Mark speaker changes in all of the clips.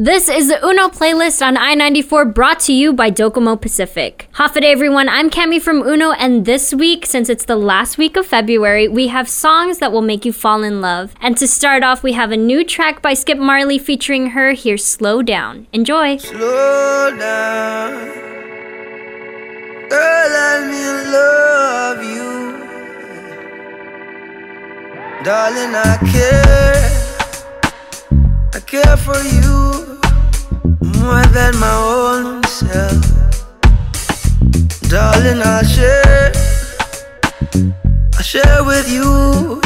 Speaker 1: This is the Uno playlist on I 94 brought to you by Docomo Pacific. Hafa adai, everyone. I'm Cami from Uno, and this week, since it's the last week of February, we have songs that will make you fall in love. And to start off, we have a new track by Skip Marley featuring her. Here, Slow Down. Enjoy.
Speaker 2: Slow down. Girl, let me love you. Darling, I care. I care for you more than my own self. Darling, I'll share, I'll share with you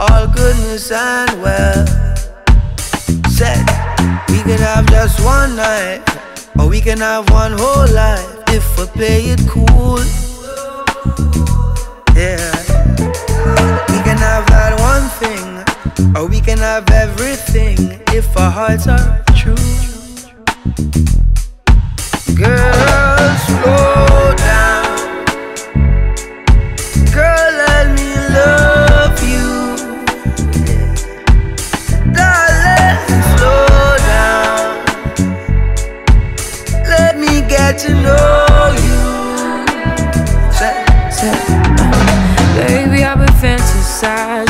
Speaker 2: all goodness and well. Said we can have just one night, or we can have one whole life if we play it cool. Yeah, or we can have everything if our hearts are true. Girl, slow down. Girl, let me love you. Darling, slow down. Let me get to know you.
Speaker 3: Baby, I've been fantasizing,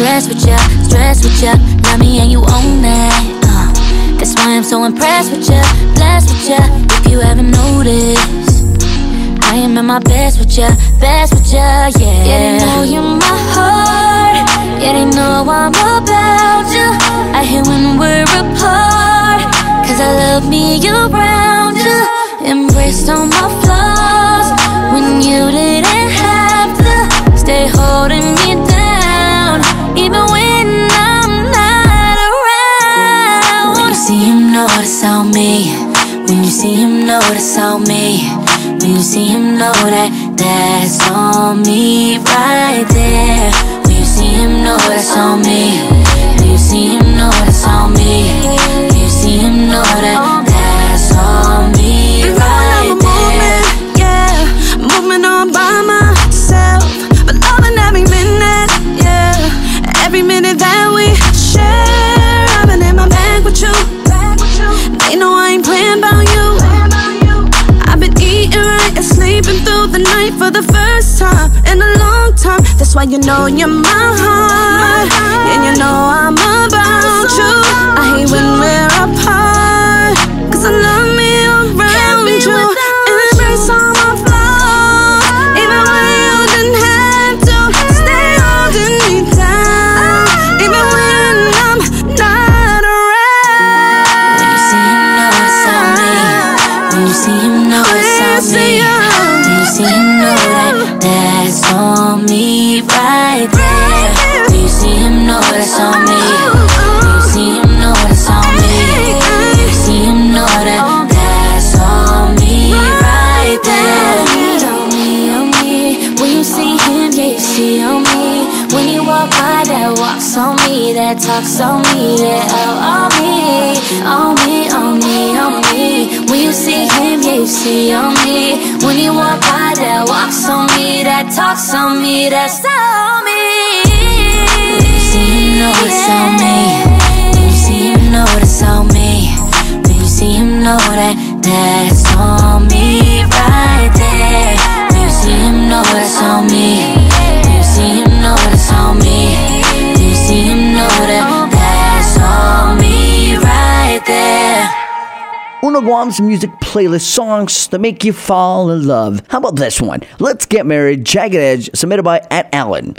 Speaker 3: Stress with ya, stress with ya. Love me and you own that uh, That's why I'm so impressed with ya Blessed with ya, if you haven't noticed I am at my best with ya, best with ya, yeah.
Speaker 4: Yeah, they know you're my heart. Yeah, they know I'm about ya. I hear when we're apart. Cause I love me,
Speaker 3: you're right. see him know that's on me. When you see him know that that's on me right there. When you see him know that's on me. When you see him know that's on me. When you see him know that why you know you're my heart. And you know I'm about you. I hate when we're apart. talk on me, yeah, oh, on me, on me, on me, on me. When you see him, yeah, you see on me. When you walk by, that walks on me, that talks on me, that's on me. When you see him, know it's on me. When you see him, know it's on me. When you see him, know that that's on me right there. When you see him, know it's on me.
Speaker 5: Guam's music playlist songs that make you fall in love. How about this one? Let's Get Married, Jagged Edge, submitted by at Allen.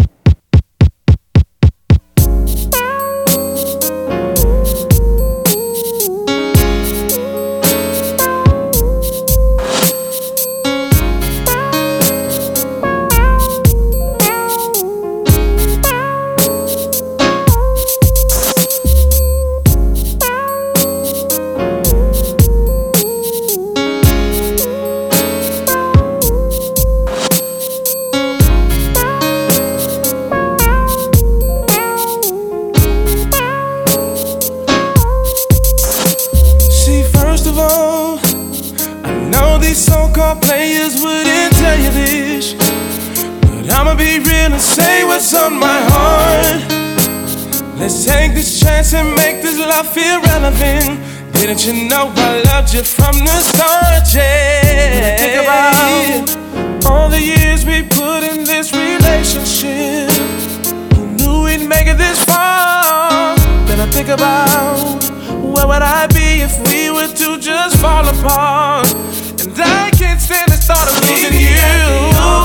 Speaker 6: I feel relevant. Didn't you know I loved you from the start? Yeah. Think about all the years we put in this relationship. Who knew we'd make it this far? Then I think about where would I be if we were to just fall apart? And I can't stand the thought of losing you. Oh.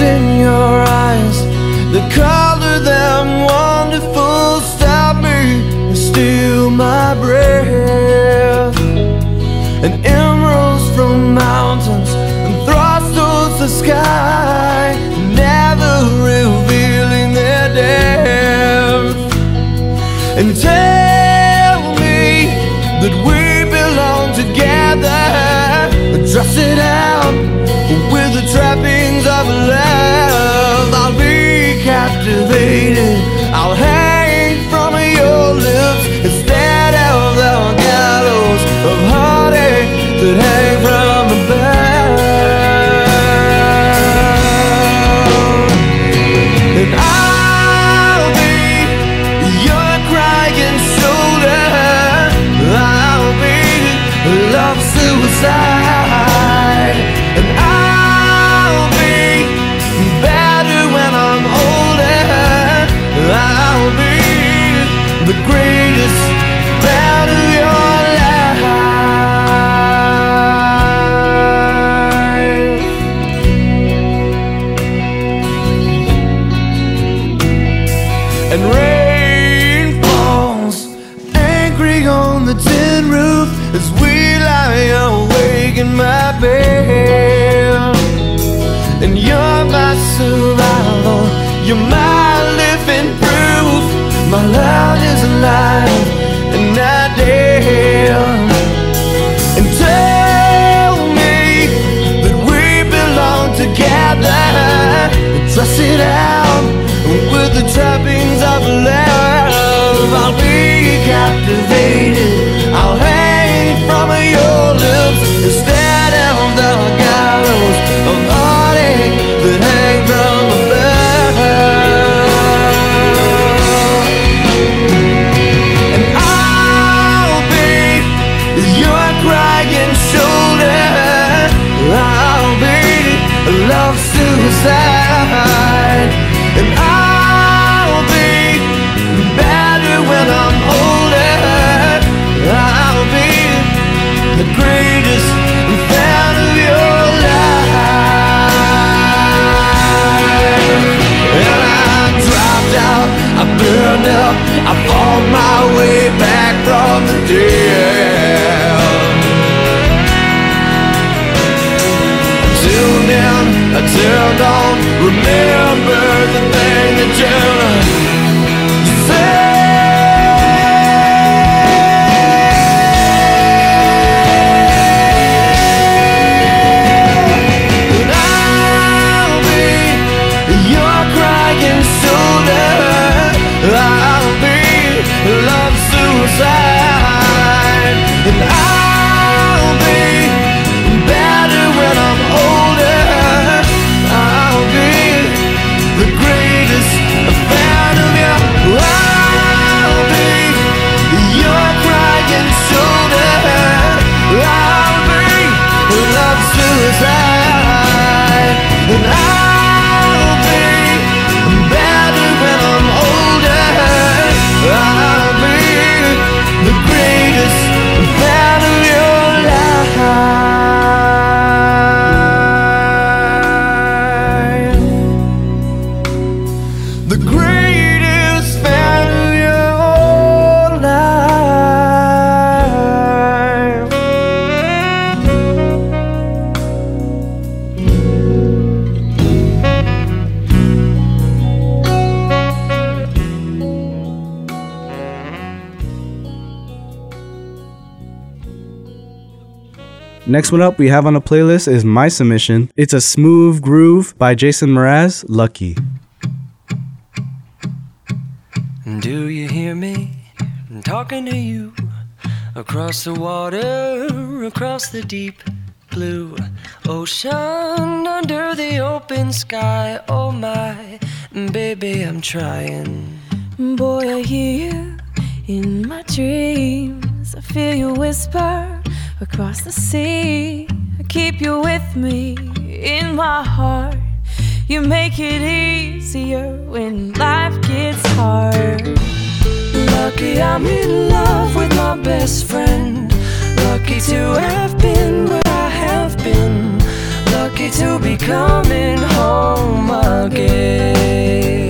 Speaker 6: In your
Speaker 7: eyes, the And I'll be better when I'm older. I'll be the greatest fan of your life. And I dropped out, I burned up, I fought my way back from the dead. I turned on, remember the thing that you And I'll be your crying shoulder. I'll be love suicide. And I'll
Speaker 8: Next one up we have on the playlist is my submission. It's a smooth groove by Jason Mraz, Lucky.
Speaker 9: Do you hear me? I'm talking to you across the water, across the deep blue ocean, under the open sky. Oh my, baby, I'm trying.
Speaker 10: Boy, I hear you in my dreams. I feel you whisper across the sea. I keep you with me in my heart. You make it easier when life gets hard.
Speaker 9: Lucky I'm in love with my best friend. Lucky to have been where I have been. Lucky to be coming home the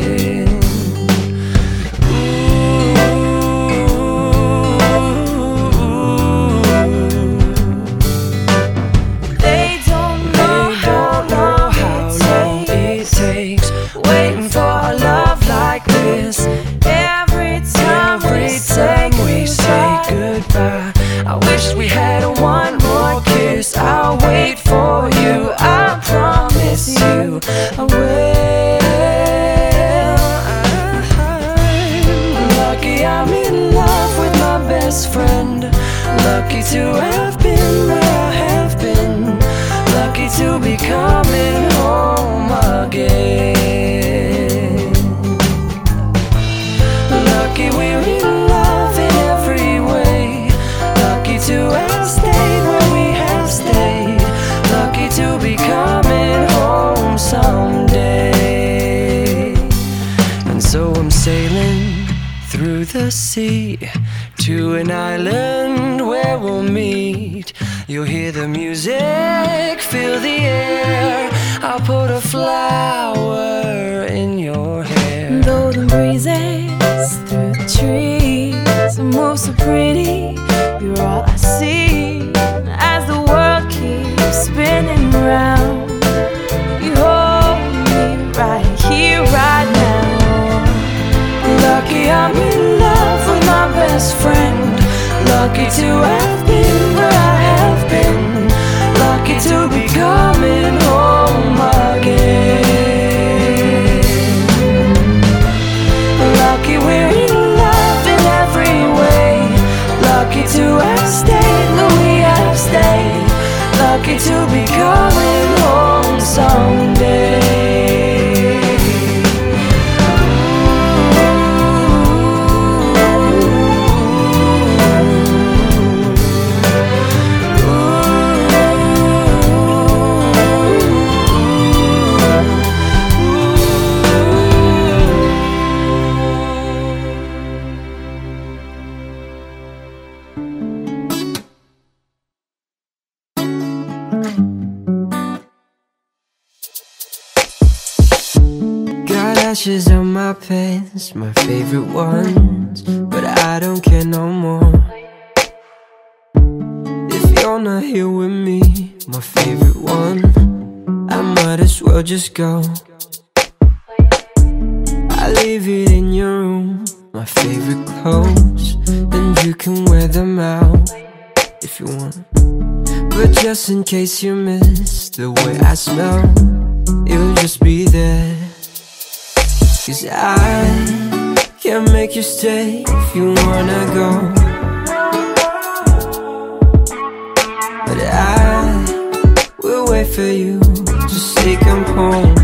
Speaker 9: we'll meet. You'll hear the music, feel the air. I'll put a flower in your hair.
Speaker 10: Though the breezes through the trees move so pretty, you're all I see as the world keeps spinning round. You hold me right here, right now. Lucky I'm in love with my best friend. Lucky to have been where I have been. Lucky to be coming home again. Lucky we're in love in every way. Lucky to have stayed where we have stayed. Lucky to be coming home someday.
Speaker 9: Favorite ones, but I don't care no more. If you're not here with me, my favorite one, I might as well just go. I leave it in your room, my favorite clothes, and you can wear them out if you want. But just in case you miss the way I smell, it'll just be there. Cause I can't make you stay if you wanna go. But I will wait for you to say come home.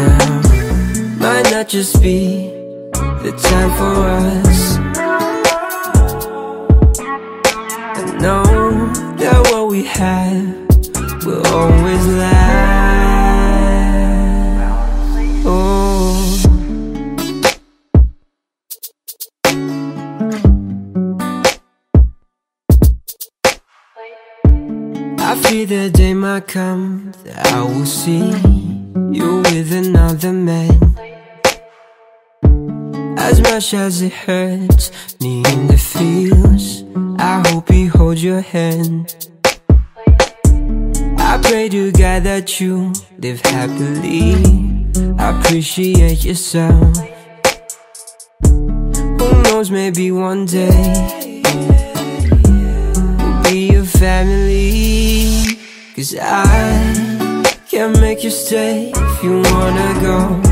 Speaker 9: Now, might not just be the time for us. I know that what we have will always last. Come I will see you with another man. As much as it hurts me in the feels, I hope he holds your hand. I pray to God that you live happily. I Appreciate yourself. Who knows, maybe one day we'll be a family. Cause I can't make you stay if you wanna go.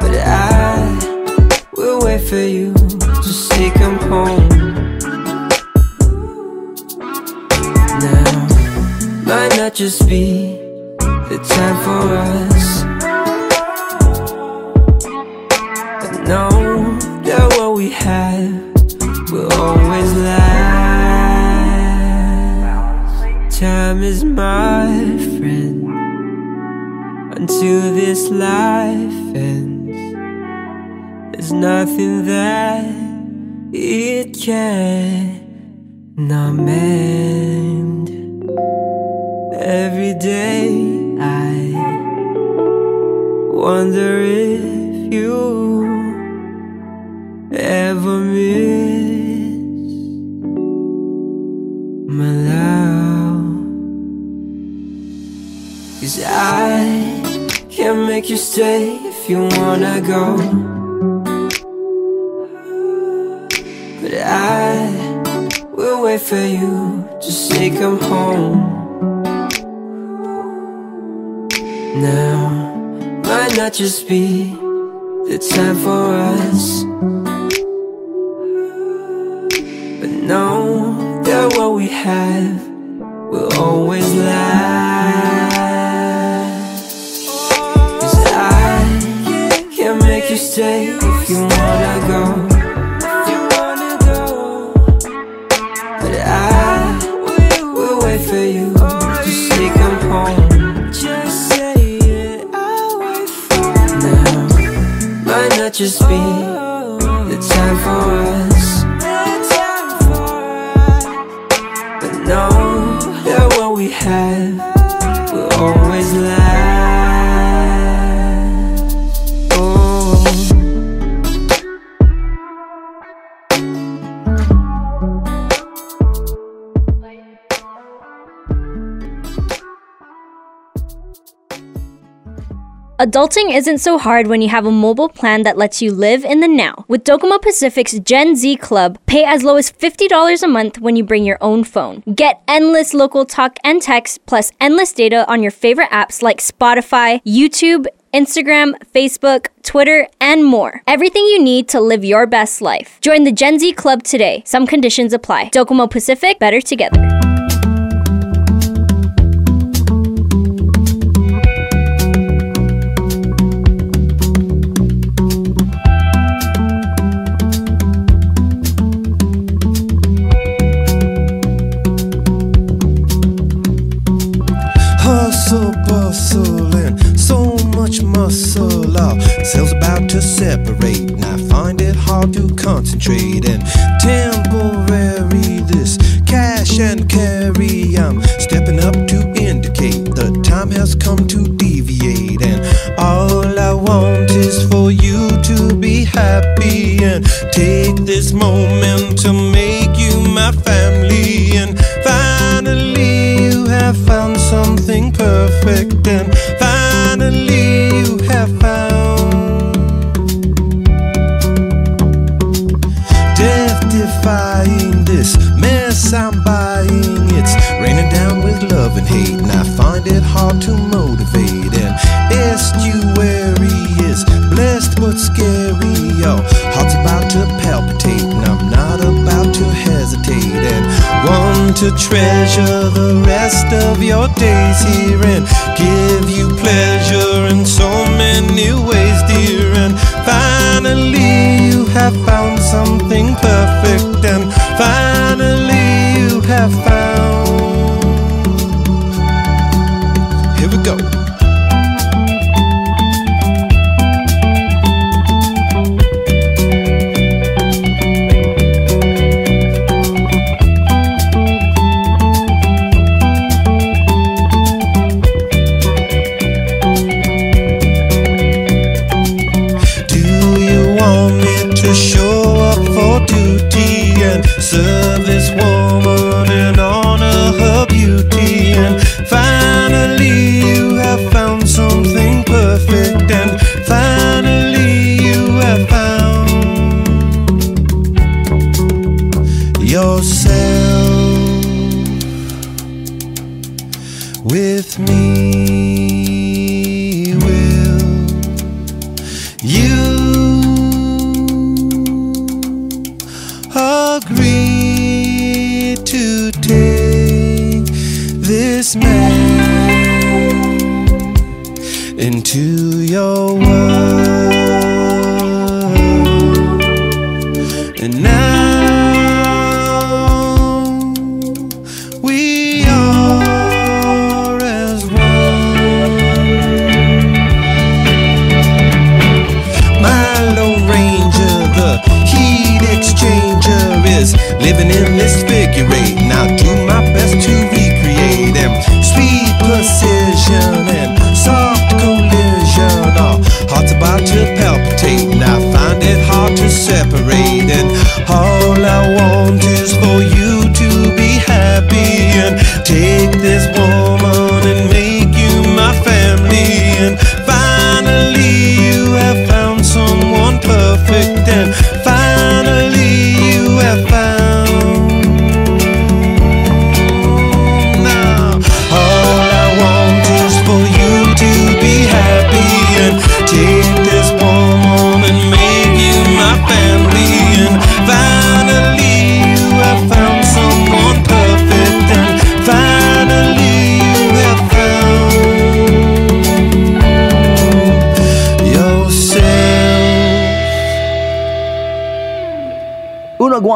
Speaker 9: But I will wait for you to say come home. Now, might not just be the time for us. You stay if you wanna go.
Speaker 1: Adulting isn't so hard when you have a mobile plan that lets you live in the now. With Docomo Pacific's Gen Z Club, pay as low as $50 a month when you bring your own phone. Get endless local talk and text, plus endless data on your favorite apps like Spotify, YouTube, Instagram, Facebook, Twitter, and more. Everything you need to live your best life. Join the Gen Z Club today. Some conditions apply. Docomo Pacific, better together.
Speaker 7: Hustle, and so much muscle. Our cells about to separate, and I find it hard to concentrate. And temporary, this cash and carry. I'm stepping up to indicate the time has come to deviate. And all I want is for you to be happy and take this moment to make you my family. Found something perfect. And finally, you have found death defying this mess I'm buying. It's raining down with love and hate, and I find it hard to motivate. And estuary is blessed but scary. Your to treasure the rest of your days here and give you pleasure in so many ways, dear. And finally, you have found something perfect, and finally, you have found. Here we go.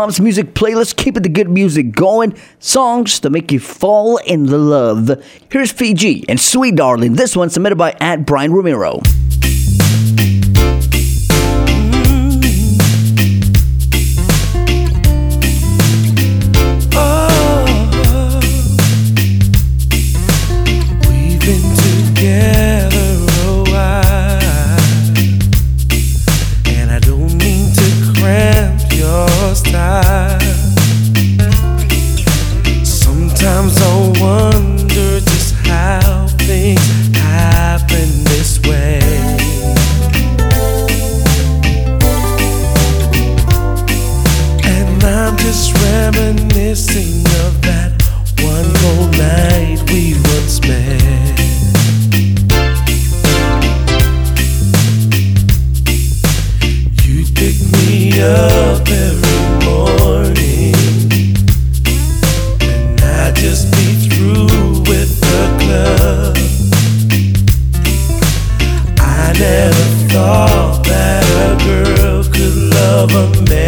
Speaker 5: Guam's music playlist, keeping the good music going, songs to make you fall in love. Here's Fiji and Sweet Darling. This one submitted by at Brian Romero.
Speaker 11: Yeah. thought that a girl could love a man.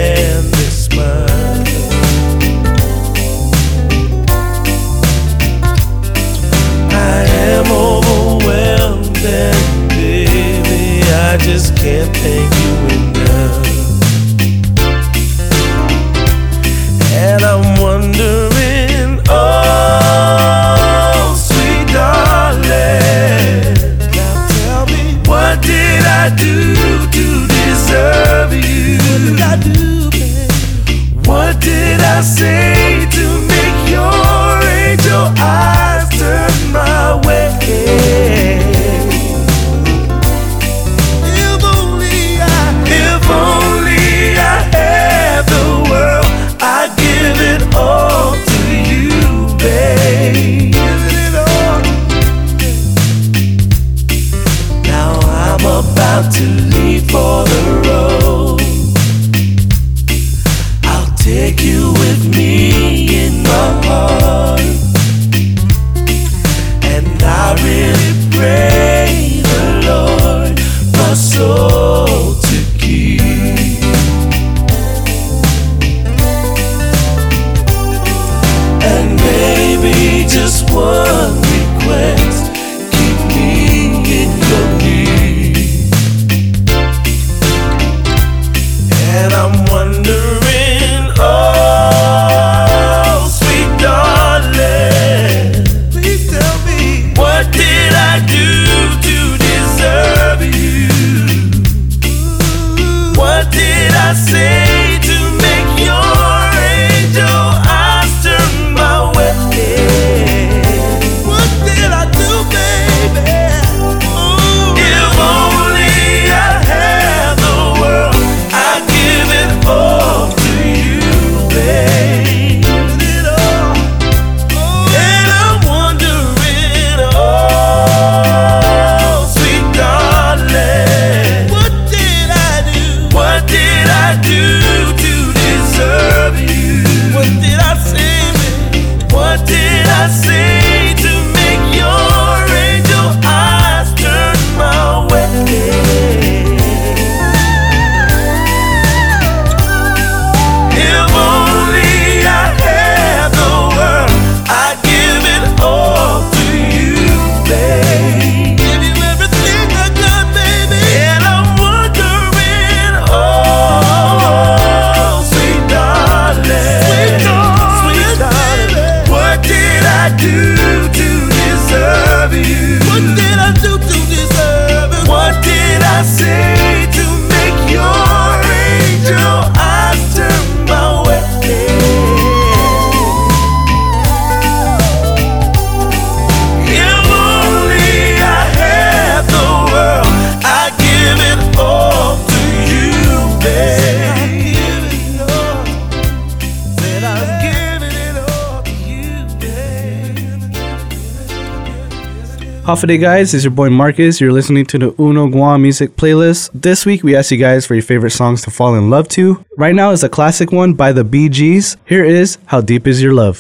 Speaker 8: Hafa adai, guys. It's your boy Marcus. You're listening to the Uno Guam music playlist. This week, we asked you guys for your favorite songs to fall in love to. Right now is a classic one by the Bee Gees. Here is How Deep Is Your Love.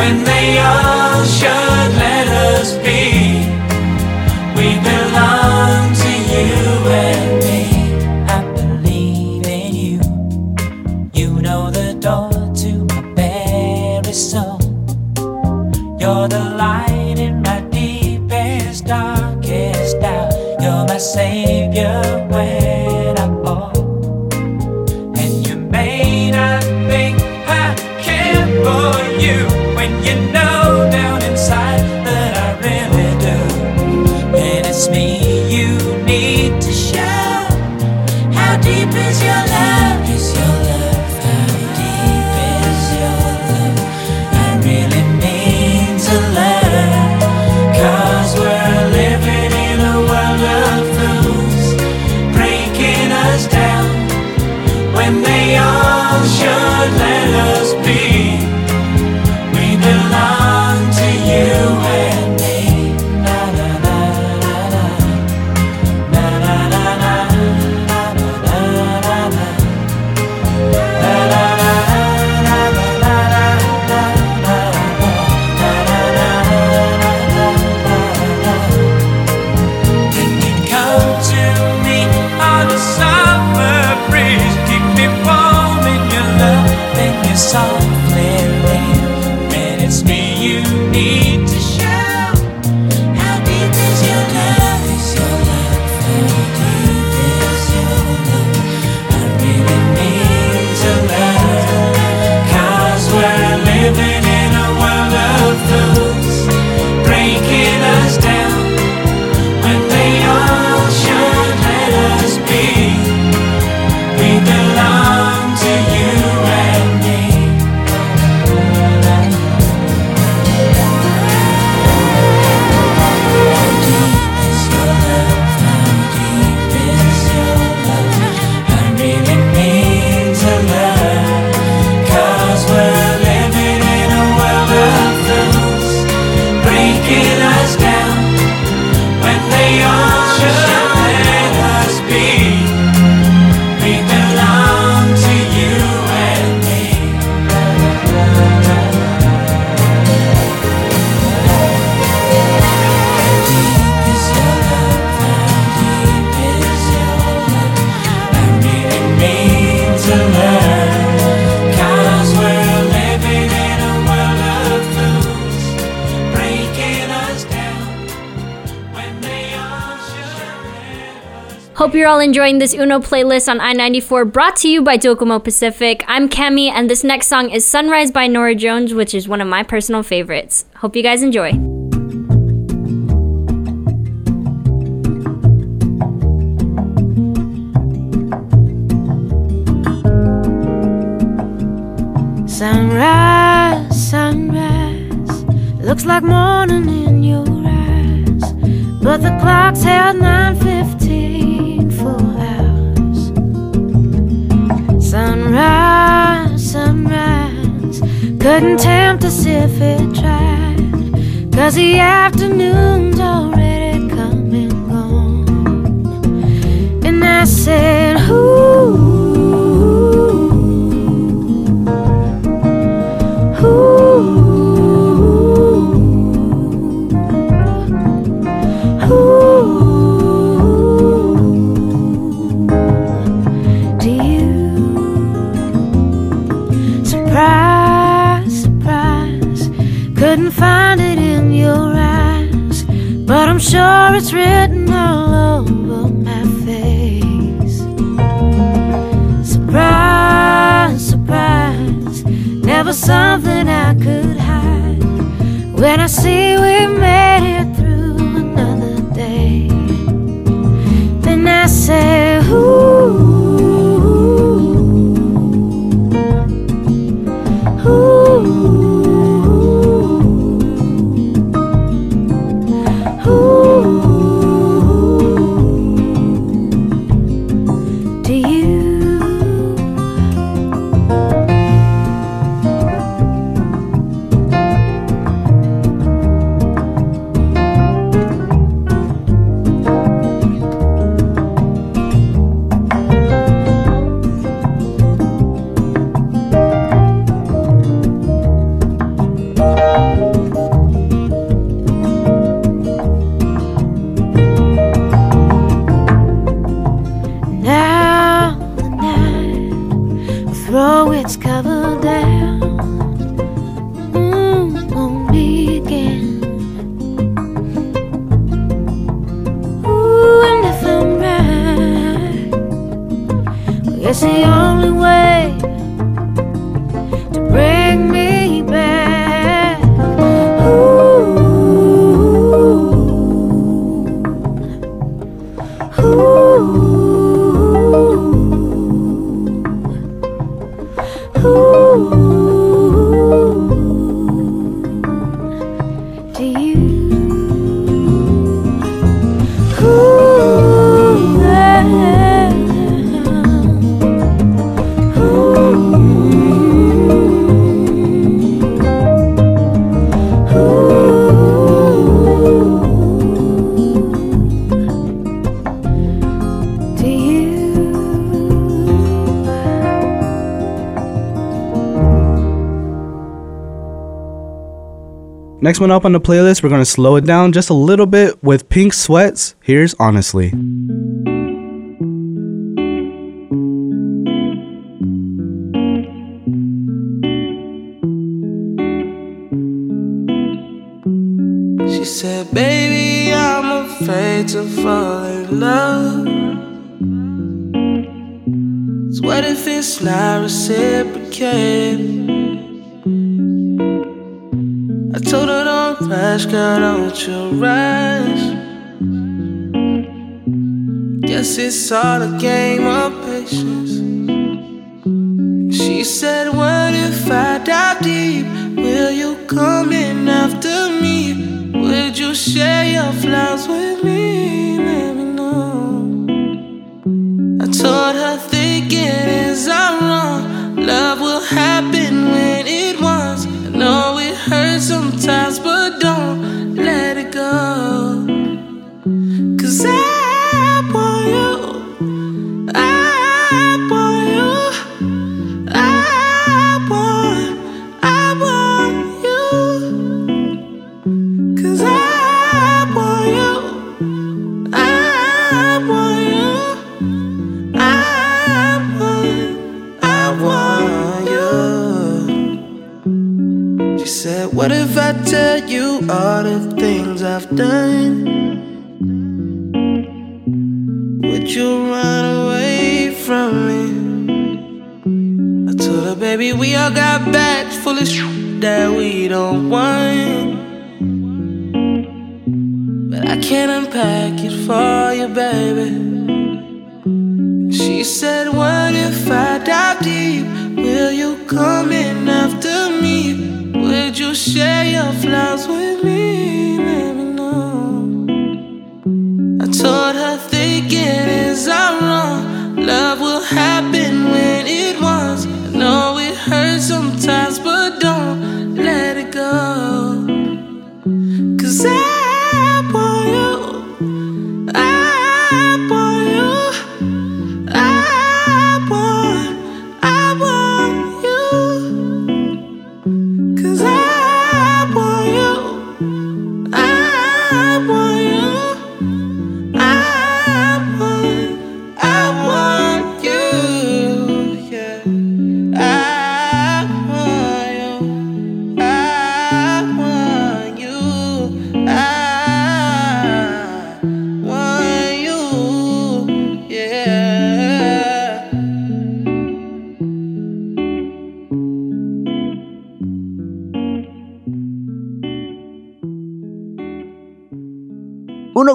Speaker 12: when they all should let us be.
Speaker 1: you're all enjoying this Uno playlist on I 94 brought to you by Docomo Pacific. I'm Cami, and this next song is Sunrise by Norah Jones, which is one of my personal favorites. Hope you guys enjoy.
Speaker 13: Sunrise, sunrise, looks like morning in your eyes, but the clock's held 9:50. Couldn't tempt us if it tried. Cause the afternoon's already come and gone. And I said, When I see
Speaker 8: Next one up on the playlist, we're gonna slow it down just a little bit with Pink Sweats. Here's Honestly.
Speaker 14: She said, Baby, I'm afraid to fall in love. So what if it's not reciprocated? Told her, Don't rush, girl, don't you rush. Guess it's all a game of patience. She said, What if I dive deep? Will you come I tell you all the things I've done? Would you run away from me? I told her, baby, we all got bags full of shit that we don't want. But I can't unpack it for you, baby. She said, What if I dive deep? Will you come in after you share your flaws with me? Let me know. I told her, thinking is I'm wrong. Love will happen when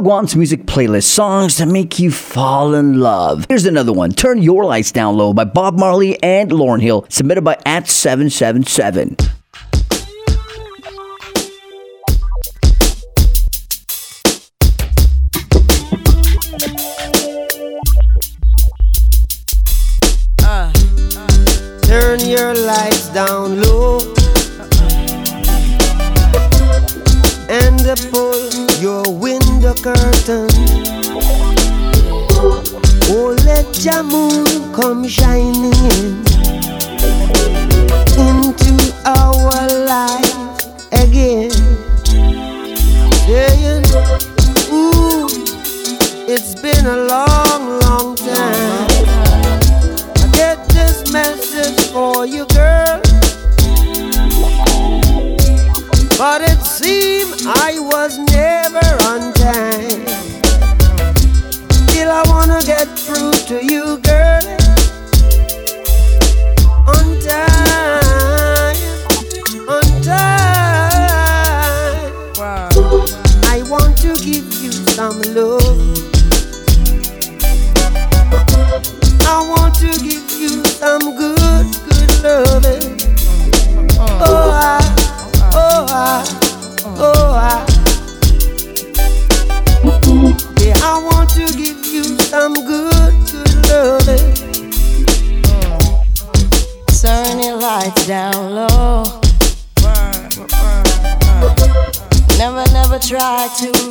Speaker 5: Guam's music playlist songs to make you fall in love. Here's another one Turn Your Lights Down Low by Bob Marley and Lauryn Hill, submitted by at777.
Speaker 15: Uh, turn your lights down low and pull your window curtain. Oh, let your moon come shining in into our life again. Saying, Ooh, it's been a long, long time. I get this message for you, But it seemed I was never on time. Still, I wanna get through to you, girl. On time, on time. I want to give you some love. I want to give you some good, good loving. I, oh, I. Yeah, I want to give you some good, good loving.
Speaker 16: Turn your lights down low. Never, never try to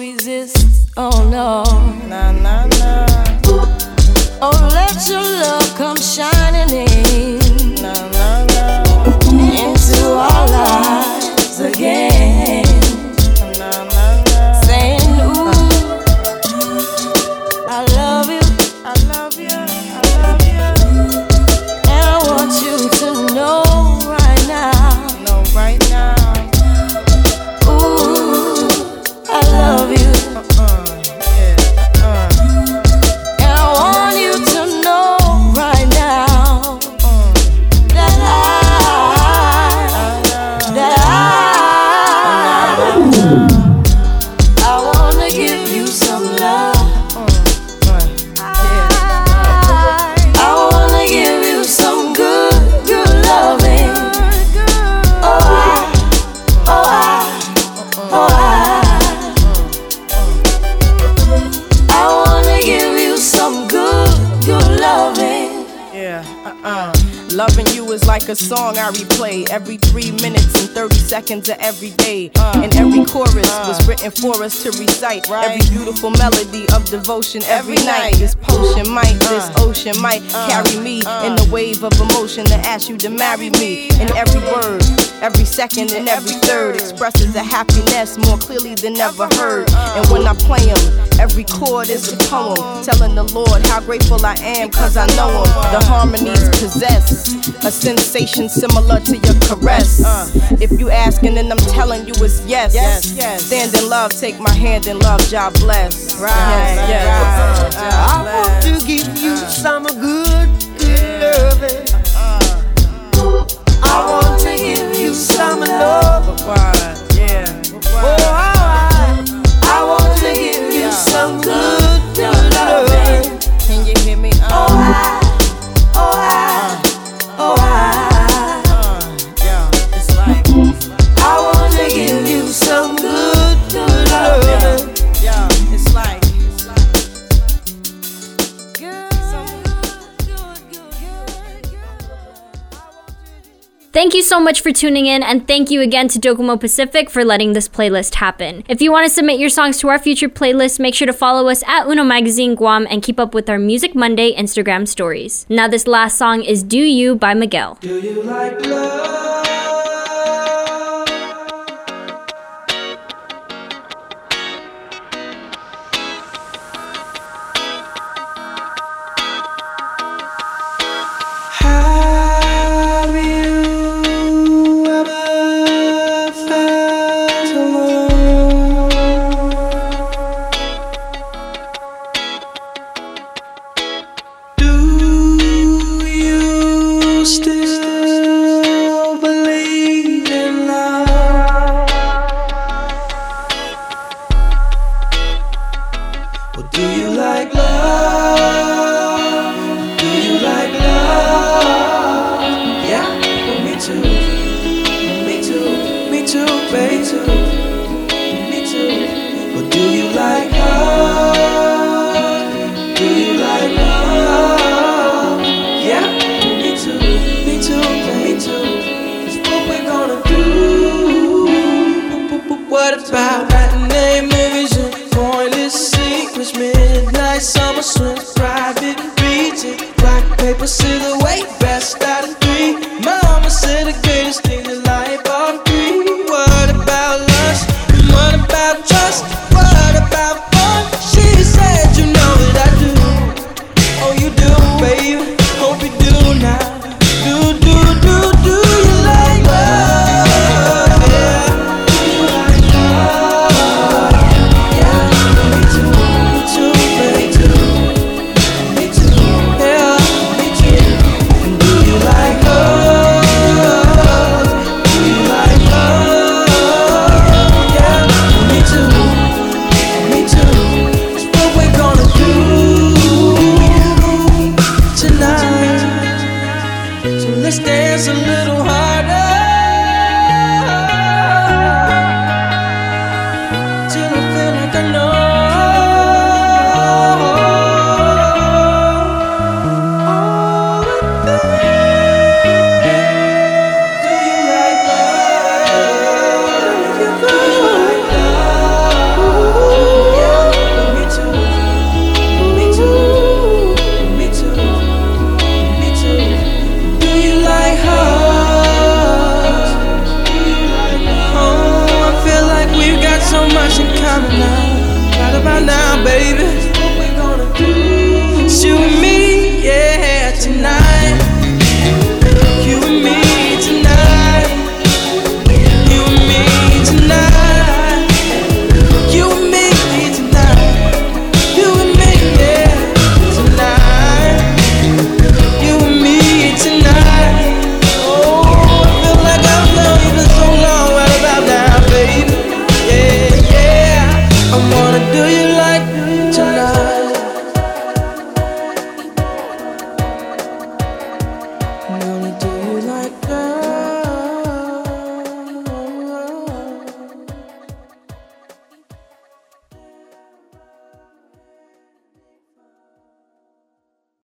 Speaker 17: recite. Every beautiful melody of devotion every night. This potion might, this uh. ocean might uh. carry me uh. In the wave of emotion to ask you to marry me. And every word, every second, and every third expresses a happiness more clearly than ever heard. And when I play them, every chord is a poem telling the Lord how grateful I am cause I know him. The harmonies possess a sensation similar to your caress. If you asking and I'm telling you it's yes. Stand in love, take my hand in love, God bless. Right, yes, yes.
Speaker 15: I want to give you some good, I want to give you some love.
Speaker 17: Yeah.
Speaker 15: Oh, I, I want to give you some good
Speaker 1: Thank you so much for tuning in, and thank you again to Docomo Pacific for letting this playlist happen. If you want to submit your songs to our future playlist, make sure to follow us at Uno Magazine Guam and keep up with our Music Monday Instagram stories. Now, this last song is Do You by Miguel.
Speaker 14: Do you like love?